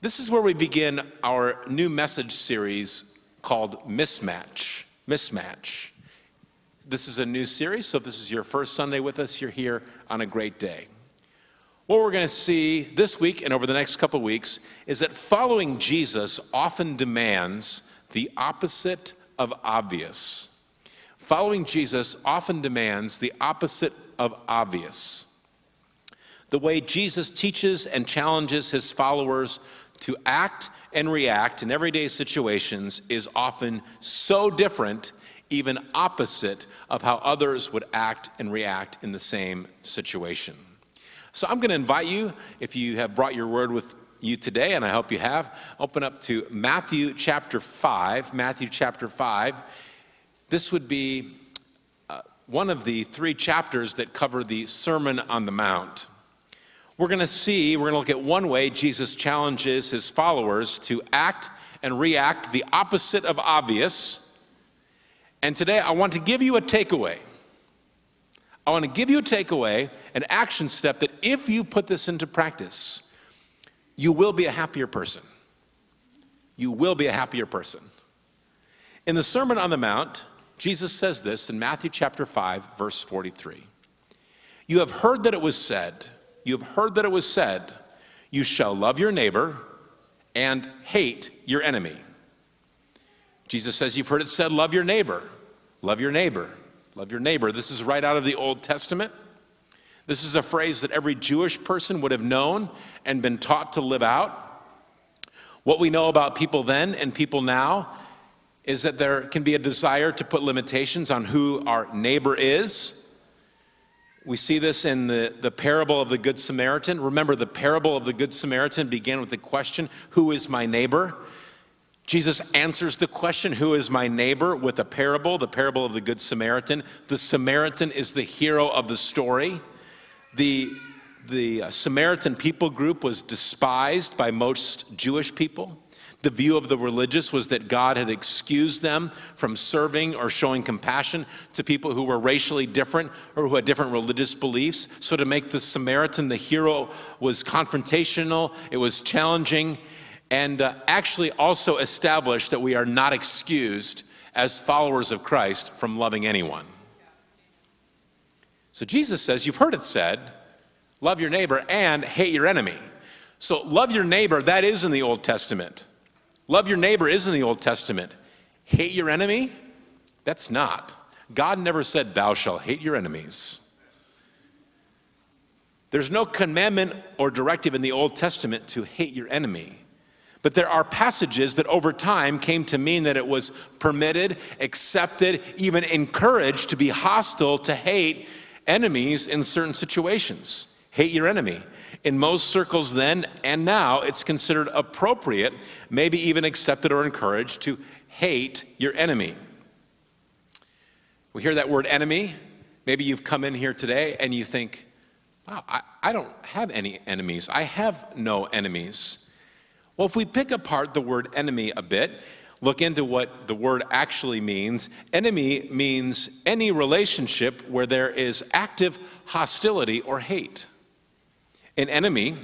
This is where we begin our new message series called Mismatch. Mismatch. This is a new series, so if this is your first Sunday with us, you're here on a great day. What we're going to see this week and over the next couple weeks is that following Jesus often demands the opposite of obvious. Following Jesus often demands the opposite of obvious. The way Jesus teaches and challenges his followers to act and react in everyday situations is often so different, even opposite of how others would act and react in the same situation. So I'm going to invite you, if you have brought your word with you today, and I hope you have, open up to Matthew chapter 5. Matthew chapter 5. This would be uh, one of the three chapters that cover the Sermon on the Mount we're going to see, we're going to look at one way Jesus challenges his followers to act and react the opposite of obvious. And today I want to give you a takeaway. I want to give you a takeaway, an action step that if you put this into practice, you will be a happier person. You will be a happier person. In the Sermon on the Mount, Jesus says this in Matthew chapter 5, verse 43. You have heard that it was said, you have heard that it was said, You shall love your neighbor and hate your enemy. Jesus says, You've heard it said, Love your neighbor, love your neighbor, love your neighbor. This is right out of the Old Testament. This is a phrase that every Jewish person would have known and been taught to live out. What we know about people then and people now is that there can be a desire to put limitations on who our neighbor is. We see this in the, the parable of the Good Samaritan. Remember, the parable of the Good Samaritan began with the question, Who is my neighbor? Jesus answers the question, Who is my neighbor? with a parable, the parable of the Good Samaritan. The Samaritan is the hero of the story. The, the uh, Samaritan people group was despised by most Jewish people. The view of the religious was that God had excused them from serving or showing compassion to people who were racially different or who had different religious beliefs. So, to make the Samaritan the hero was confrontational, it was challenging, and uh, actually also established that we are not excused as followers of Christ from loving anyone. So, Jesus says, You've heard it said, love your neighbor and hate your enemy. So, love your neighbor, that is in the Old Testament. Love your neighbor is in the Old Testament. Hate your enemy? That's not. God never said, Thou shalt hate your enemies. There's no commandment or directive in the Old Testament to hate your enemy. But there are passages that over time came to mean that it was permitted, accepted, even encouraged to be hostile, to hate enemies in certain situations. Hate your enemy. In most circles then and now, it's considered appropriate, maybe even accepted or encouraged, to hate your enemy. We hear that word enemy. Maybe you've come in here today and you think, wow, I, I don't have any enemies. I have no enemies. Well, if we pick apart the word enemy a bit, look into what the word actually means, enemy means any relationship where there is active hostility or hate. An enemy,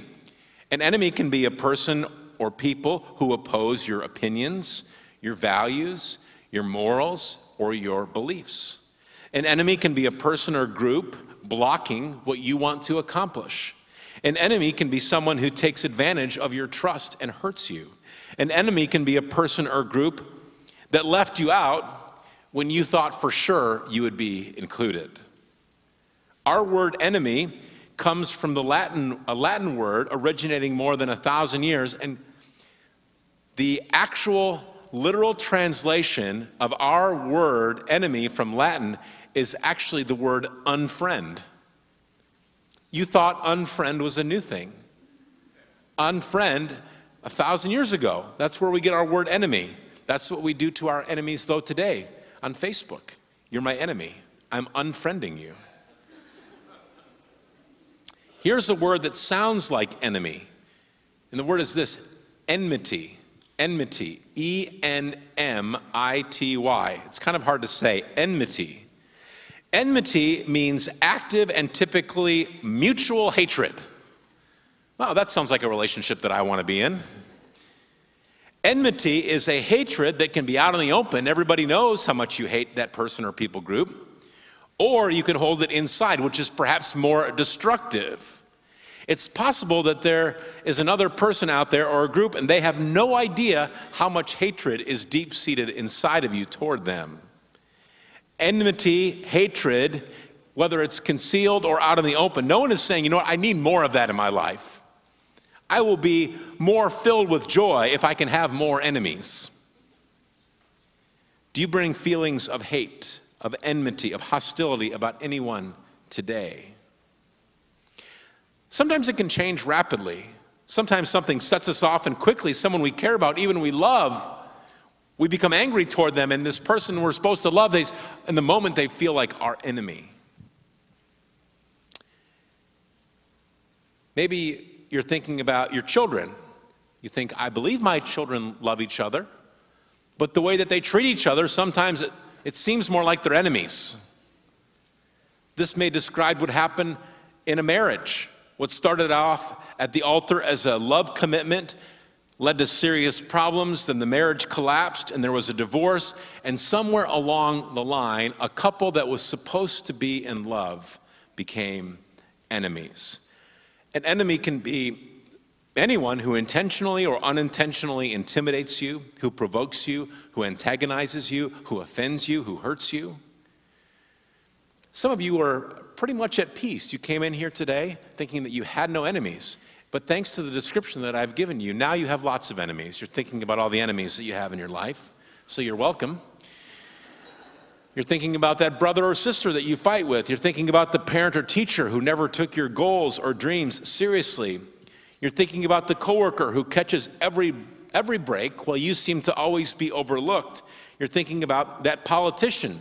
an enemy can be a person or people who oppose your opinions, your values, your morals, or your beliefs. An enemy can be a person or group blocking what you want to accomplish. An enemy can be someone who takes advantage of your trust and hurts you. An enemy can be a person or group that left you out when you thought for sure you would be included. Our word enemy comes from the Latin, a Latin word originating more than a thousand years. And the actual literal translation of our word enemy from Latin is actually the word unfriend. You thought unfriend was a new thing. Unfriend, a thousand years ago, that's where we get our word enemy. That's what we do to our enemies, though, today on Facebook. You're my enemy. I'm unfriending you. Here's a word that sounds like enemy. And the word is this enmity. Enmity. E N M I T Y. It's kind of hard to say. Enmity. Enmity means active and typically mutual hatred. Wow, that sounds like a relationship that I want to be in. Enmity is a hatred that can be out in the open. Everybody knows how much you hate that person or people group. Or you can hold it inside, which is perhaps more destructive. It's possible that there is another person out there or a group, and they have no idea how much hatred is deep seated inside of you toward them. Enmity, hatred, whether it's concealed or out in the open, no one is saying, you know what, I need more of that in my life. I will be more filled with joy if I can have more enemies. Do you bring feelings of hate, of enmity, of hostility about anyone today? Sometimes it can change rapidly. Sometimes something sets us off, and quickly, someone we care about, even we love, we become angry toward them, and this person we're supposed to love, they, in the moment, they feel like our enemy. Maybe you're thinking about your children. You think, I believe my children love each other, but the way that they treat each other, sometimes it seems more like they're enemies. This may describe what happened in a marriage. What started off at the altar as a love commitment led to serious problems. Then the marriage collapsed and there was a divorce. And somewhere along the line, a couple that was supposed to be in love became enemies. An enemy can be anyone who intentionally or unintentionally intimidates you, who provokes you, who antagonizes you, who offends you, who hurts you. Some of you are pretty much at peace. You came in here today thinking that you had no enemies. But thanks to the description that I've given you, now you have lots of enemies. You're thinking about all the enemies that you have in your life. So you're welcome. You're thinking about that brother or sister that you fight with. You're thinking about the parent or teacher who never took your goals or dreams seriously. You're thinking about the coworker who catches every every break while you seem to always be overlooked. You're thinking about that politician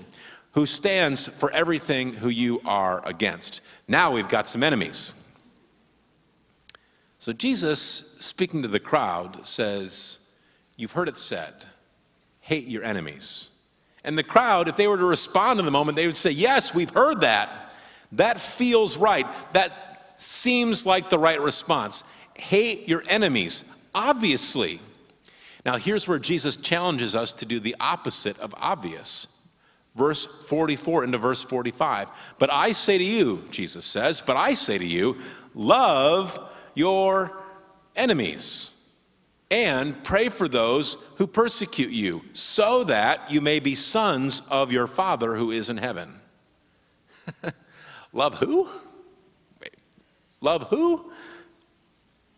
who stands for everything who you are against. Now we've got some enemies. So Jesus, speaking to the crowd, says, You've heard it said, hate your enemies. And the crowd, if they were to respond in the moment, they would say, Yes, we've heard that. That feels right. That seems like the right response. Hate your enemies, obviously. Now, here's where Jesus challenges us to do the opposite of obvious. Verse 44 into verse 45. But I say to you, Jesus says, but I say to you, love your enemies and pray for those who persecute you, so that you may be sons of your Father who is in heaven. Love who? Wait. Love who?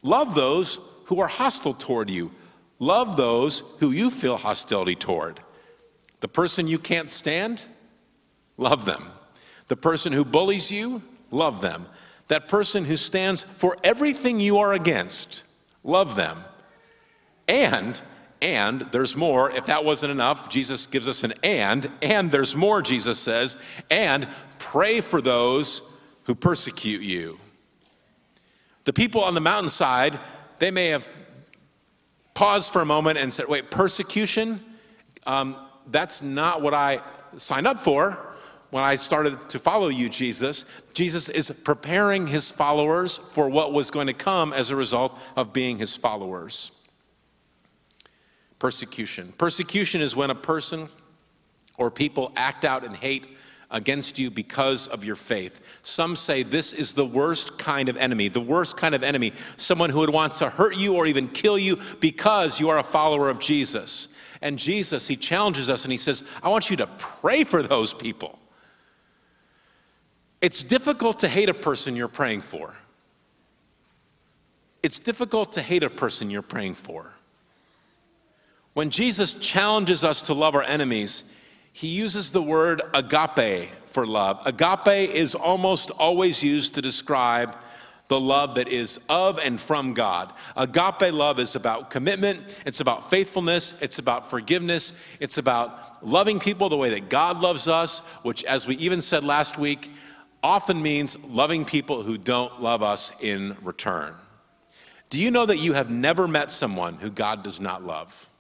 Love those who are hostile toward you. Love those who you feel hostility toward. The person you can't stand, love them. The person who bullies you, love them. That person who stands for everything you are against, love them. And, and there's more. If that wasn't enough, Jesus gives us an and, and there's more, Jesus says, and pray for those who persecute you. The people on the mountainside, they may have paused for a moment and said, wait, persecution? Um, that's not what I signed up for when I started to follow you, Jesus. Jesus is preparing his followers for what was going to come as a result of being his followers. Persecution. Persecution is when a person or people act out in hate against you because of your faith. Some say this is the worst kind of enemy, the worst kind of enemy, someone who would want to hurt you or even kill you because you are a follower of Jesus. And Jesus, he challenges us and he says, I want you to pray for those people. It's difficult to hate a person you're praying for. It's difficult to hate a person you're praying for. When Jesus challenges us to love our enemies, he uses the word agape for love. Agape is almost always used to describe the love that is of and from God. Agape love is about commitment, it's about faithfulness, it's about forgiveness, it's about loving people the way that God loves us, which, as we even said last week, often means loving people who don't love us in return. Do you know that you have never met someone who God does not love?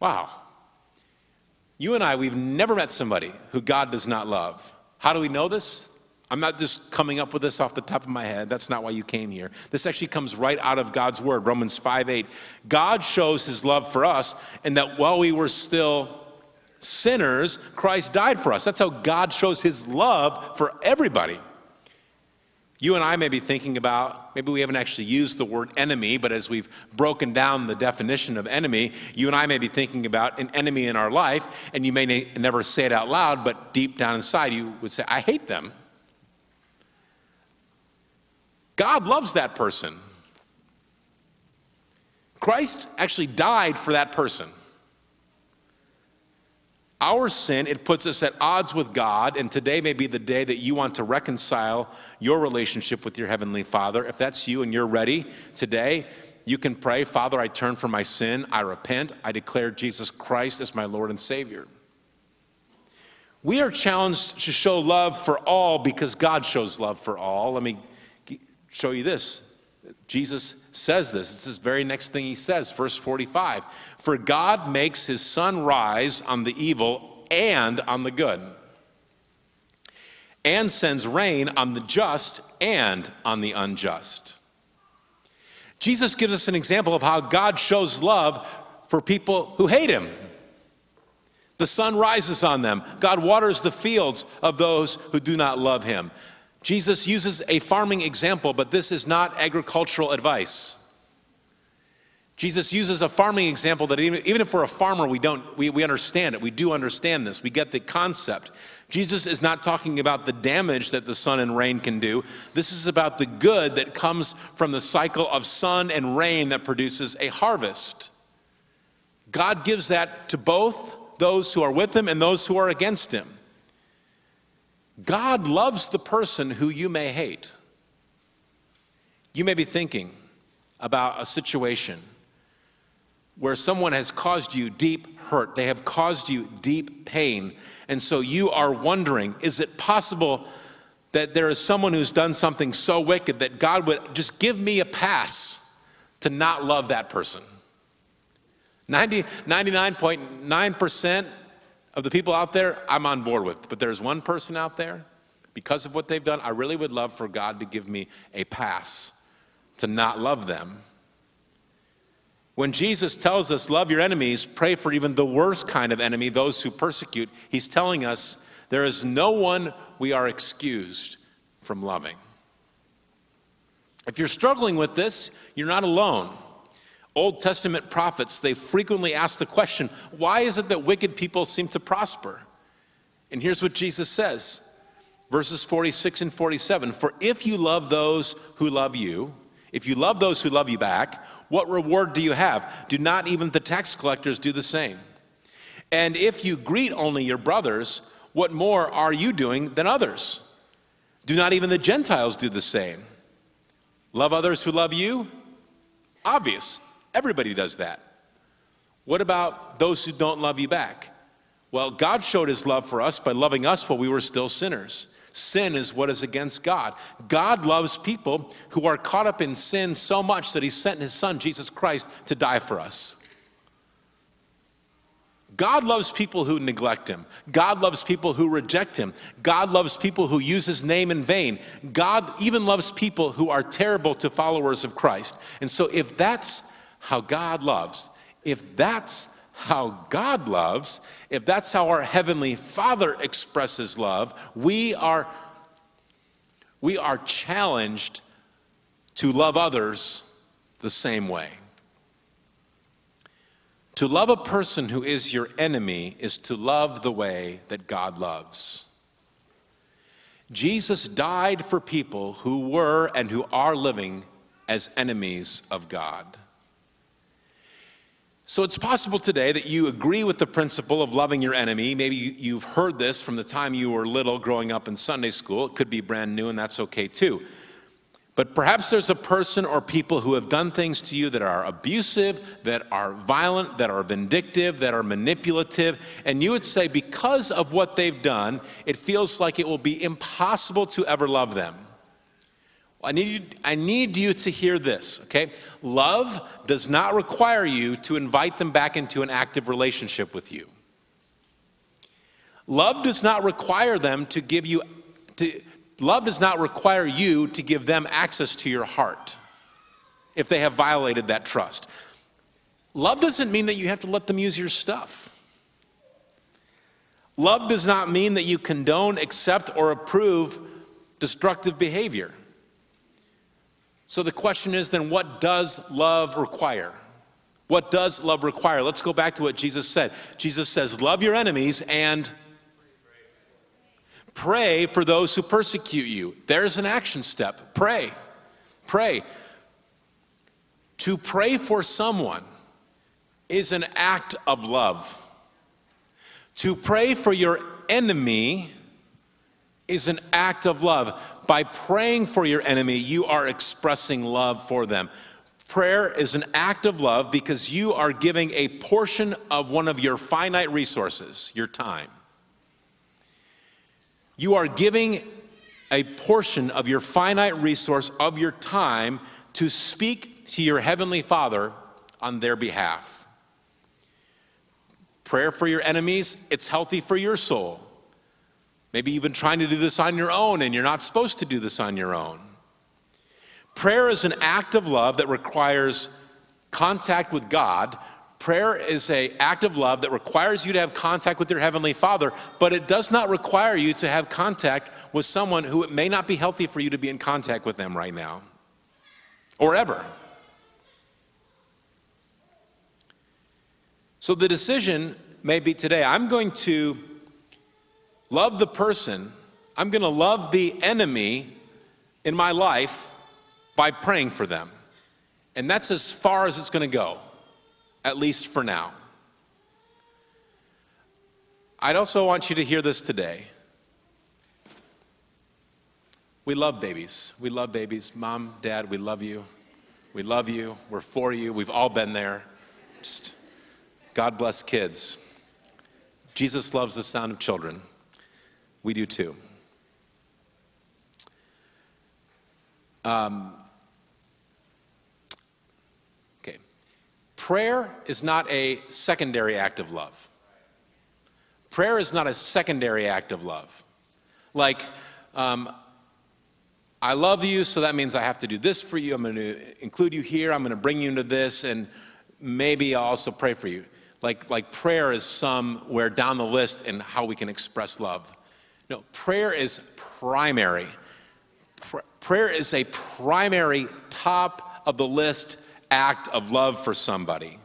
Wow. You and I, we've never met somebody who God does not love. How do we know this? I'm not just coming up with this off the top of my head. That's not why you came here. This actually comes right out of God's word, Romans 5 8. God shows his love for us, and that while we were still sinners, Christ died for us. That's how God shows his love for everybody. You and I may be thinking about, maybe we haven't actually used the word enemy, but as we've broken down the definition of enemy, you and I may be thinking about an enemy in our life, and you may never say it out loud, but deep down inside you would say, I hate them. God loves that person. Christ actually died for that person. Our sin, it puts us at odds with God, and today may be the day that you want to reconcile your relationship with your Heavenly Father. If that's you and you're ready today, you can pray, Father, I turn from my sin, I repent, I declare Jesus Christ as my Lord and Savior. We are challenged to show love for all because God shows love for all. Let me show you this. Jesus says this. It's this very next thing he says, verse 45. For God makes his sun rise on the evil and on the good, and sends rain on the just and on the unjust. Jesus gives us an example of how God shows love for people who hate him. The sun rises on them. God waters the fields of those who do not love him. Jesus uses a farming example, but this is not agricultural advice. Jesus uses a farming example that even, even if we're a farmer, we don't we, we understand it. We do understand this. We get the concept. Jesus is not talking about the damage that the sun and rain can do. This is about the good that comes from the cycle of sun and rain that produces a harvest. God gives that to both those who are with him and those who are against him. God loves the person who you may hate. You may be thinking about a situation where someone has caused you deep hurt, they have caused you deep pain, and so you are wondering is it possible that there is someone who's done something so wicked that God would just give me a pass to not love that person? 90, 99.9% of the people out there, I'm on board with. But there's one person out there, because of what they've done, I really would love for God to give me a pass to not love them. When Jesus tells us, love your enemies, pray for even the worst kind of enemy, those who persecute, he's telling us there is no one we are excused from loving. If you're struggling with this, you're not alone. Old Testament prophets, they frequently ask the question why is it that wicked people seem to prosper? And here's what Jesus says verses 46 and 47 For if you love those who love you, if you love those who love you back, what reward do you have? Do not even the tax collectors do the same? And if you greet only your brothers, what more are you doing than others? Do not even the Gentiles do the same? Love others who love you? Obvious. Everybody does that. What about those who don't love you back? Well, God showed his love for us by loving us while we were still sinners. Sin is what is against God. God loves people who are caught up in sin so much that he sent his son, Jesus Christ, to die for us. God loves people who neglect him. God loves people who reject him. God loves people who use his name in vain. God even loves people who are terrible to followers of Christ. And so, if that's how God loves, if that's how God loves, if that's how our heavenly Father expresses love, we are we are challenged to love others the same way. To love a person who is your enemy is to love the way that God loves. Jesus died for people who were and who are living as enemies of God. So it's possible today that you agree with the principle of loving your enemy. Maybe you've heard this from the time you were little growing up in Sunday school. It could be brand new, and that's okay too. But perhaps there's a person or people who have done things to you that are abusive, that are violent, that are vindictive, that are manipulative, and you would say, because of what they've done, it feels like it will be impossible to ever love them. I need, you, I need you to hear this, okay? Love does not require you to invite them back into an active relationship with you. Love does not require them to give you, to, love does not require you to give them access to your heart if they have violated that trust. Love doesn't mean that you have to let them use your stuff. Love does not mean that you condone, accept, or approve destructive behavior. So the question is then, what does love require? What does love require? Let's go back to what Jesus said. Jesus says, Love your enemies and pray for those who persecute you. There's an action step. Pray. Pray. To pray for someone is an act of love. To pray for your enemy is an act of love. By praying for your enemy, you are expressing love for them. Prayer is an act of love because you are giving a portion of one of your finite resources, your time. You are giving a portion of your finite resource of your time to speak to your Heavenly Father on their behalf. Prayer for your enemies, it's healthy for your soul. Maybe you've been trying to do this on your own and you're not supposed to do this on your own. Prayer is an act of love that requires contact with God. Prayer is an act of love that requires you to have contact with your Heavenly Father, but it does not require you to have contact with someone who it may not be healthy for you to be in contact with them right now or ever. So the decision may be today I'm going to love the person, I'm going to love the enemy in my life by praying for them. And that's as far as it's going to go, at least for now. I'd also want you to hear this today. We love babies. We love babies. Mom, dad, we love you. We love you. We're for you. We've all been there. Just God bless kids. Jesus loves the sound of children. We do too. Um, okay. Prayer is not a secondary act of love. Prayer is not a secondary act of love. Like, um, I love you, so that means I have to do this for you. I'm going to include you here. I'm going to bring you into this, and maybe I'll also pray for you. Like, like prayer is somewhere down the list in how we can express love. No, prayer is primary. Pr- prayer is a primary, top of the list act of love for somebody.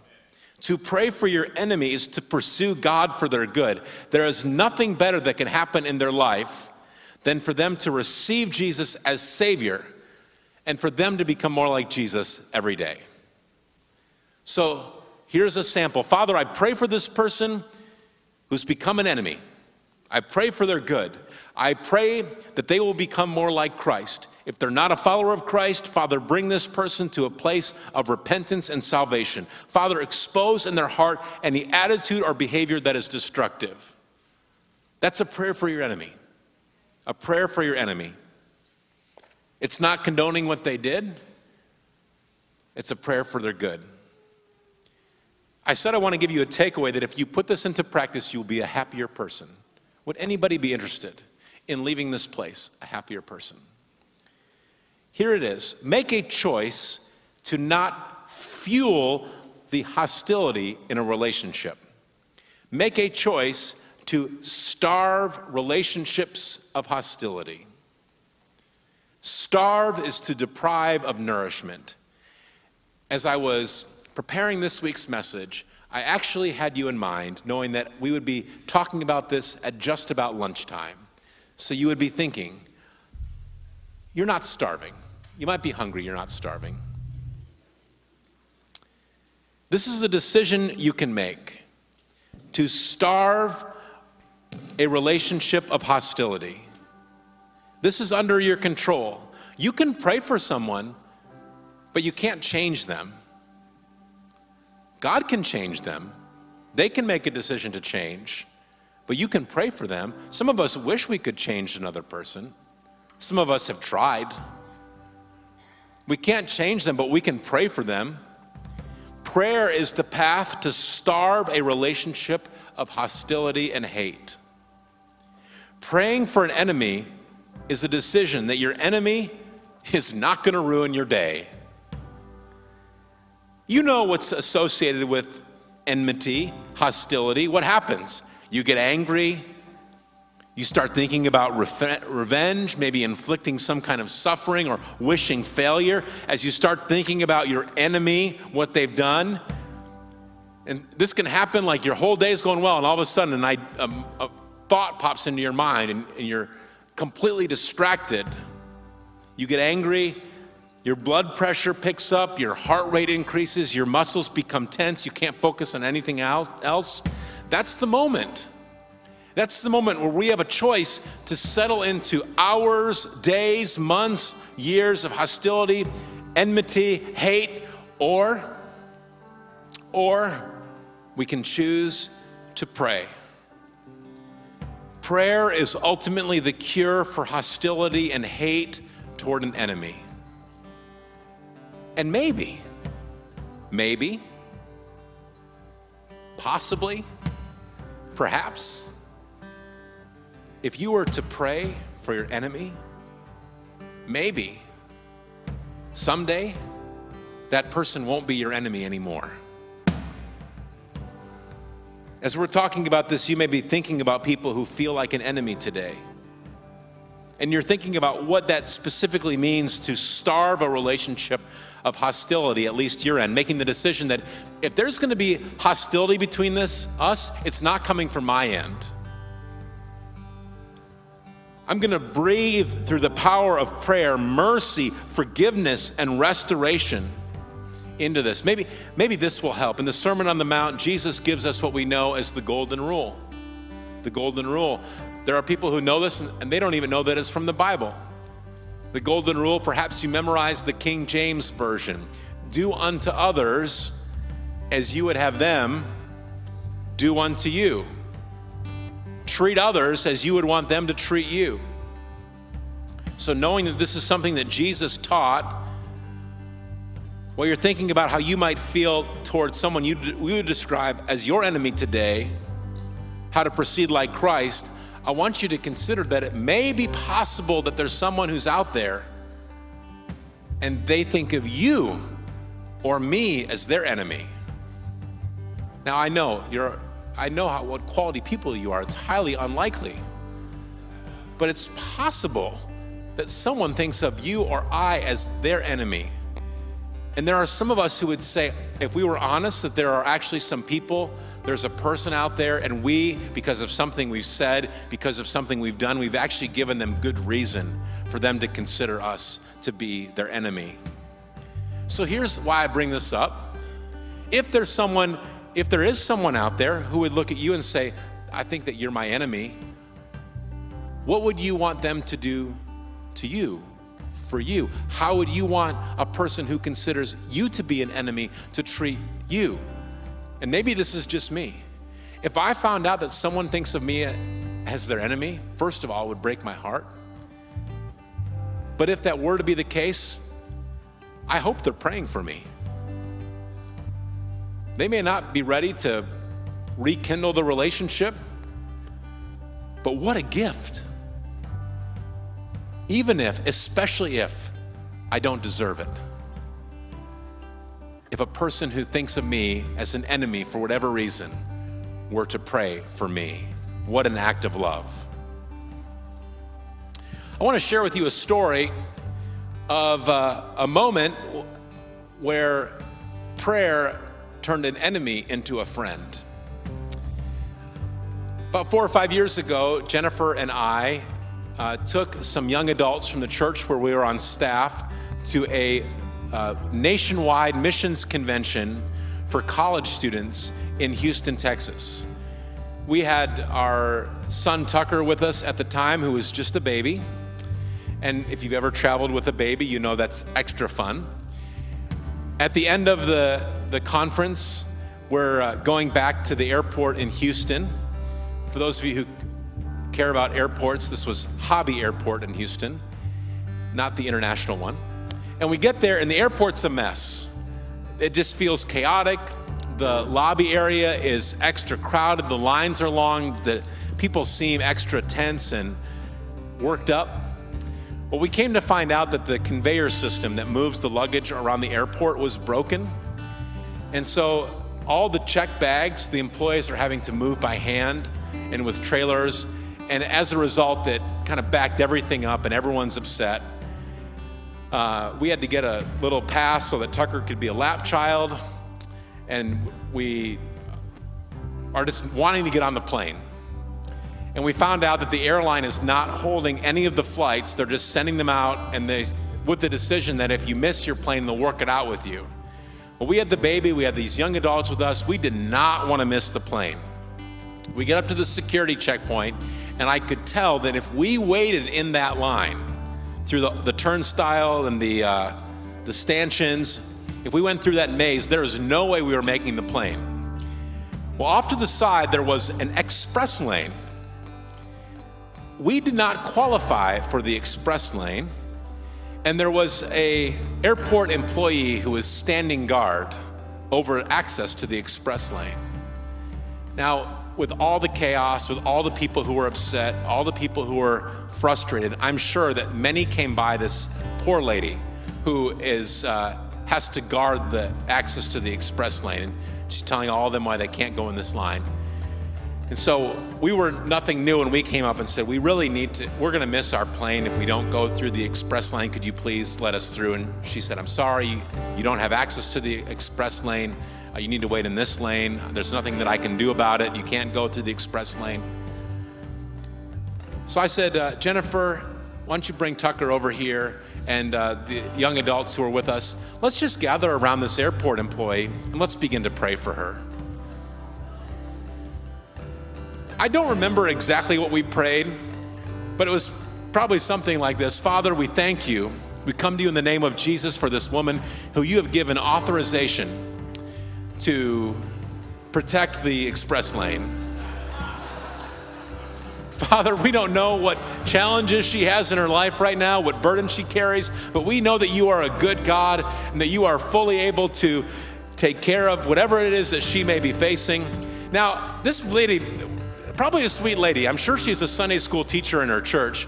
To pray for your enemy is to pursue God for their good. There is nothing better that can happen in their life than for them to receive Jesus as Savior and for them to become more like Jesus every day. So here's a sample Father, I pray for this person who's become an enemy. I pray for their good. I pray that they will become more like Christ. If they're not a follower of Christ, Father, bring this person to a place of repentance and salvation. Father, expose in their heart any attitude or behavior that is destructive. That's a prayer for your enemy. A prayer for your enemy. It's not condoning what they did, it's a prayer for their good. I said I want to give you a takeaway that if you put this into practice, you'll be a happier person. Would anybody be interested in leaving this place a happier person? Here it is make a choice to not fuel the hostility in a relationship. Make a choice to starve relationships of hostility. Starve is to deprive of nourishment. As I was preparing this week's message, I actually had you in mind, knowing that we would be talking about this at just about lunchtime. So you would be thinking, you're not starving. You might be hungry, you're not starving. This is a decision you can make to starve a relationship of hostility. This is under your control. You can pray for someone, but you can't change them. God can change them. They can make a decision to change, but you can pray for them. Some of us wish we could change another person. Some of us have tried. We can't change them, but we can pray for them. Prayer is the path to starve a relationship of hostility and hate. Praying for an enemy is a decision that your enemy is not going to ruin your day. You know what's associated with enmity, hostility. What happens? You get angry. You start thinking about revenge, maybe inflicting some kind of suffering or wishing failure. As you start thinking about your enemy, what they've done, and this can happen like your whole day is going well, and all of a sudden um, a thought pops into your mind, and, and you're completely distracted. You get angry, your blood pressure picks up, your heart rate increases, your muscles become tense, you can't focus on anything else. That's the moment. That's the moment where we have a choice to settle into hours, days, months, years of hostility, enmity, hate, or or we can choose to pray. Prayer is ultimately the cure for hostility and hate toward an enemy. And maybe, maybe, possibly, perhaps, if you were to pray for your enemy, maybe someday that person won't be your enemy anymore. As we're talking about this, you may be thinking about people who feel like an enemy today and you're thinking about what that specifically means to starve a relationship of hostility, at least your end, making the decision that if there's going to be hostility between this, us, it's not coming from my end. I'm going to breathe through the power of prayer, mercy, forgiveness, and restoration into this. Maybe, maybe this will help. In the Sermon on the Mount, Jesus gives us what we know as the golden rule. The golden rule. There are people who know this and they don't even know that it's from the Bible. The golden rule, perhaps you memorized the King James Version do unto others as you would have them do unto you. Treat others as you would want them to treat you. So, knowing that this is something that Jesus taught, while you're thinking about how you might feel towards someone you, we would describe as your enemy today, how to proceed like Christ, I want you to consider that it may be possible that there's someone who's out there and they think of you or me as their enemy. Now I know you're I know how, what quality people you are. It's highly unlikely. But it's possible that someone thinks of you or I as their enemy. And there are some of us who would say, if we were honest, that there are actually some people there's a person out there, and we, because of something we've said, because of something we've done, we've actually given them good reason for them to consider us to be their enemy. So here's why I bring this up. If there's someone, if there is someone out there who would look at you and say, I think that you're my enemy, what would you want them to do to you? For you? How would you want a person who considers you to be an enemy to treat you? And maybe this is just me. If I found out that someone thinks of me as their enemy, first of all, it would break my heart. But if that were to be the case, I hope they're praying for me. They may not be ready to rekindle the relationship, but what a gift. Even if, especially if, I don't deserve it if a person who thinks of me as an enemy for whatever reason were to pray for me. What an act of love. I want to share with you a story of uh, a moment where prayer turned an enemy into a friend. About four or five years ago, Jennifer and I uh, took some young adults from the church where we were on staff to a uh, nationwide missions convention for college students in Houston, Texas. We had our son Tucker with us at the time, who was just a baby. And if you've ever traveled with a baby, you know that's extra fun. At the end of the, the conference, we're uh, going back to the airport in Houston. For those of you who care about airports, this was Hobby Airport in Houston, not the international one. And we get there, and the airport's a mess. It just feels chaotic. The lobby area is extra crowded. The lines are long. The people seem extra tense and worked up. Well, we came to find out that the conveyor system that moves the luggage around the airport was broken. And so all the check bags, the employees are having to move by hand and with trailers. And as a result, it kind of backed everything up and everyone's upset. Uh, we had to get a little pass so that Tucker could be a lap child. And we are just wanting to get on the plane. And we found out that the airline is not holding any of the flights. They're just sending them out and they with the decision that if you miss your plane, they'll work it out with you. Well, we had the baby, we had these young adults with us. We did not want to miss the plane. We get up to the security checkpoint, and I could tell that if we waited in that line through the, the turnstile and the, uh, the stanchions, if we went through that maze, there was no way we were making the plane. Well, off to the side, there was an express lane we did not qualify for the express lane and there was a airport employee who was standing guard over access to the express lane now with all the chaos with all the people who were upset all the people who were frustrated i'm sure that many came by this poor lady who is uh, has to guard the access to the express lane and she's telling all of them why they can't go in this line and so we were nothing new, and we came up and said, We really need to, we're going to miss our plane if we don't go through the express lane. Could you please let us through? And she said, I'm sorry, you don't have access to the express lane. Uh, you need to wait in this lane. There's nothing that I can do about it. You can't go through the express lane. So I said, uh, Jennifer, why don't you bring Tucker over here and uh, the young adults who are with us? Let's just gather around this airport employee and let's begin to pray for her. I don't remember exactly what we prayed, but it was probably something like this Father, we thank you. We come to you in the name of Jesus for this woman who you have given authorization to protect the express lane. Father, we don't know what challenges she has in her life right now, what burden she carries, but we know that you are a good God and that you are fully able to take care of whatever it is that she may be facing. Now, this lady probably a sweet lady. I'm sure she's a Sunday school teacher in her church.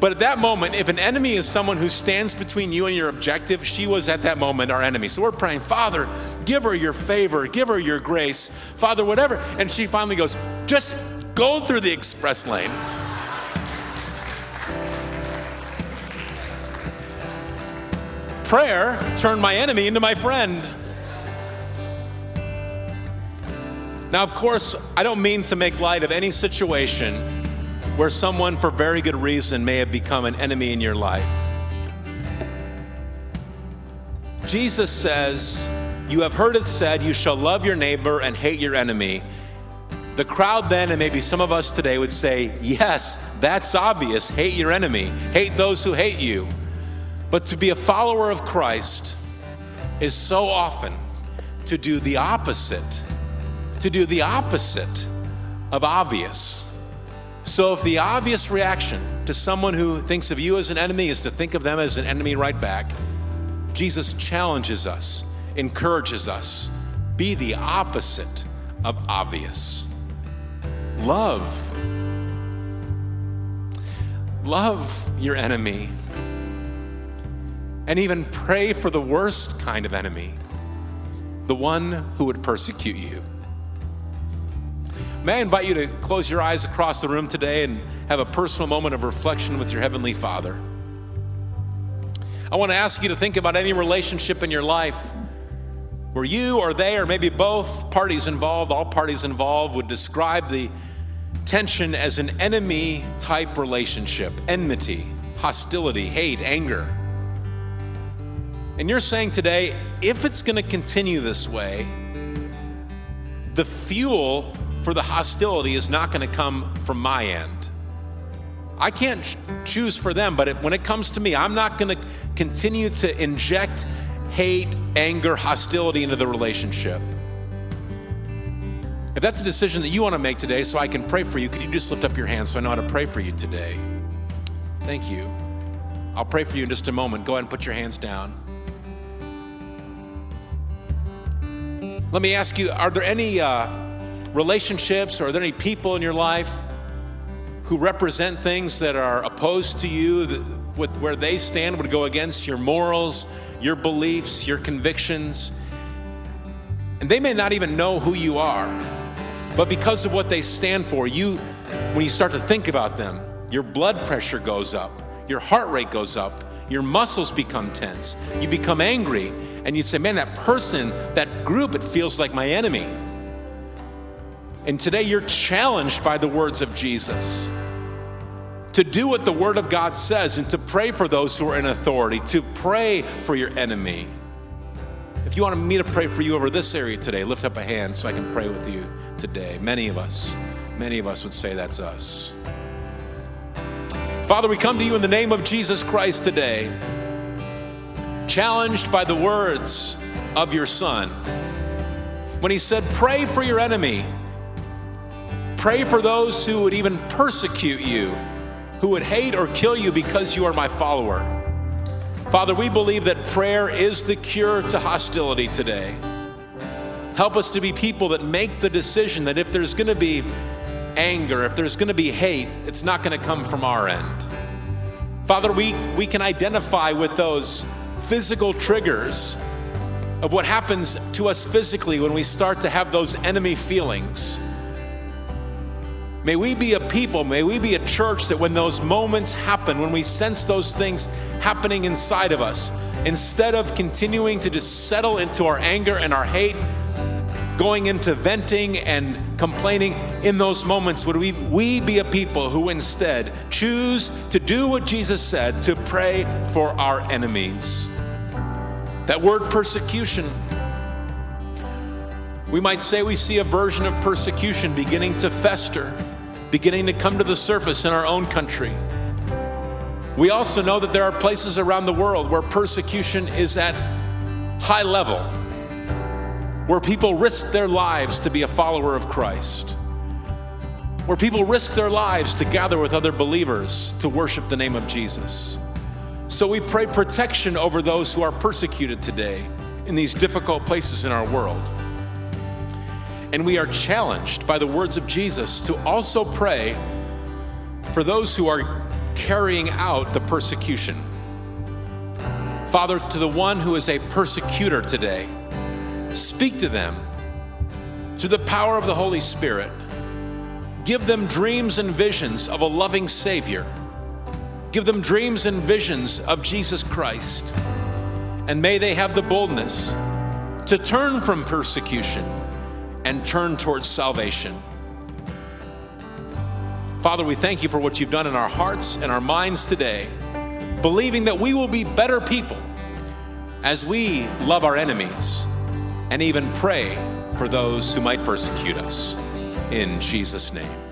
But at that moment, if an enemy is someone who stands between you and your objective, she was at that moment our enemy. So we're praying, Father, give her your favor, give her your grace, Father, whatever. And she finally goes, just go through the express lane. Prayer turned my enemy into my friend. Now, of course, I don't mean to make light of any situation where someone, for very good reason, may have become an enemy in your life. Jesus says, You have heard it said, You shall love your neighbor and hate your enemy. The crowd then, and maybe some of us today, would say, Yes, that's obvious. Hate your enemy, hate those who hate you. But to be a follower of Christ is so often to do the opposite to do the opposite of obvious. So, if the obvious reaction to someone who thinks of you as an enemy is to think of them as an enemy right back, Jesus challenges us, encourages us be the opposite of obvious. Love. Love your enemy. And even pray for the worst kind of enemy, the one who would persecute you. May I invite you to close your eyes across the room today and have a personal moment of reflection with your Heavenly Father. I want to ask you to think about any relationship in your life where you or they, or maybe both parties involved, all parties involved, would describe the tension as an enemy type relationship enmity, hostility, hate, anger. And you're saying today, if it's going to continue this way, the fuel for the hostility is not going to come from my end. I can't choose for them, but it, when it comes to me, I'm not going to continue to inject hate, anger, hostility into the relationship. If that's a decision that you want to make today, so I can pray for you, could you just lift up your hand so I know how to pray for you today? Thank you. I'll pray for you in just a moment. Go ahead and put your hands down. Let me ask you are there any. Uh, relationships, or are there any people in your life who represent things that are opposed to you, with where they stand would go against your morals, your beliefs, your convictions. And they may not even know who you are, but because of what they stand for, you, when you start to think about them, your blood pressure goes up, your heart rate goes up, your muscles become tense, you become angry, and you'd say, Man, that person, that group, it feels like my enemy. And today you're challenged by the words of Jesus to do what the Word of God says and to pray for those who are in authority, to pray for your enemy. If you want me to pray for you over this area today, lift up a hand so I can pray with you today. Many of us, many of us would say that's us. Father, we come to you in the name of Jesus Christ today, challenged by the words of your Son. When he said, Pray for your enemy, pray for those who would even persecute you, who would hate or kill you because you are my follower. Father, we believe that prayer is the cure to hostility today. Help us to be people that make the decision that if there's going to be anger, if there's going to be hate, it's not going to come from our end. Father, we, we can identify with those physical triggers of what happens to us physically when we start to have those enemy feelings. May we be a people, may we be a church that when those moments happen, when we sense those things happening inside of us, instead of continuing to just settle into our anger and our hate, going into venting and complaining in those moments would we, we be a people who instead choose to do what jesus said to pray for our enemies? That word persecution we might say we see a version of persecution beginning to fester beginning to come to the surface in our own country we also know that there are places around the world where persecution is at high level where people risk their lives to be a follower of Christ, where people risk their lives to gather with other believers to worship the name of Jesus. So we pray protection over those who are persecuted today in these difficult places in our world. And we are challenged by the words of Jesus to also pray for those who are carrying out the persecution. Father, to the one who is a persecutor today, Speak to them through the power of the Holy Spirit. Give them dreams and visions of a loving Savior. Give them dreams and visions of Jesus Christ. And may they have the boldness to turn from persecution and turn towards salvation. Father, we thank you for what you've done in our hearts and our minds today, believing that we will be better people as we love our enemies and even pray for those who might persecute us. In Jesus' name.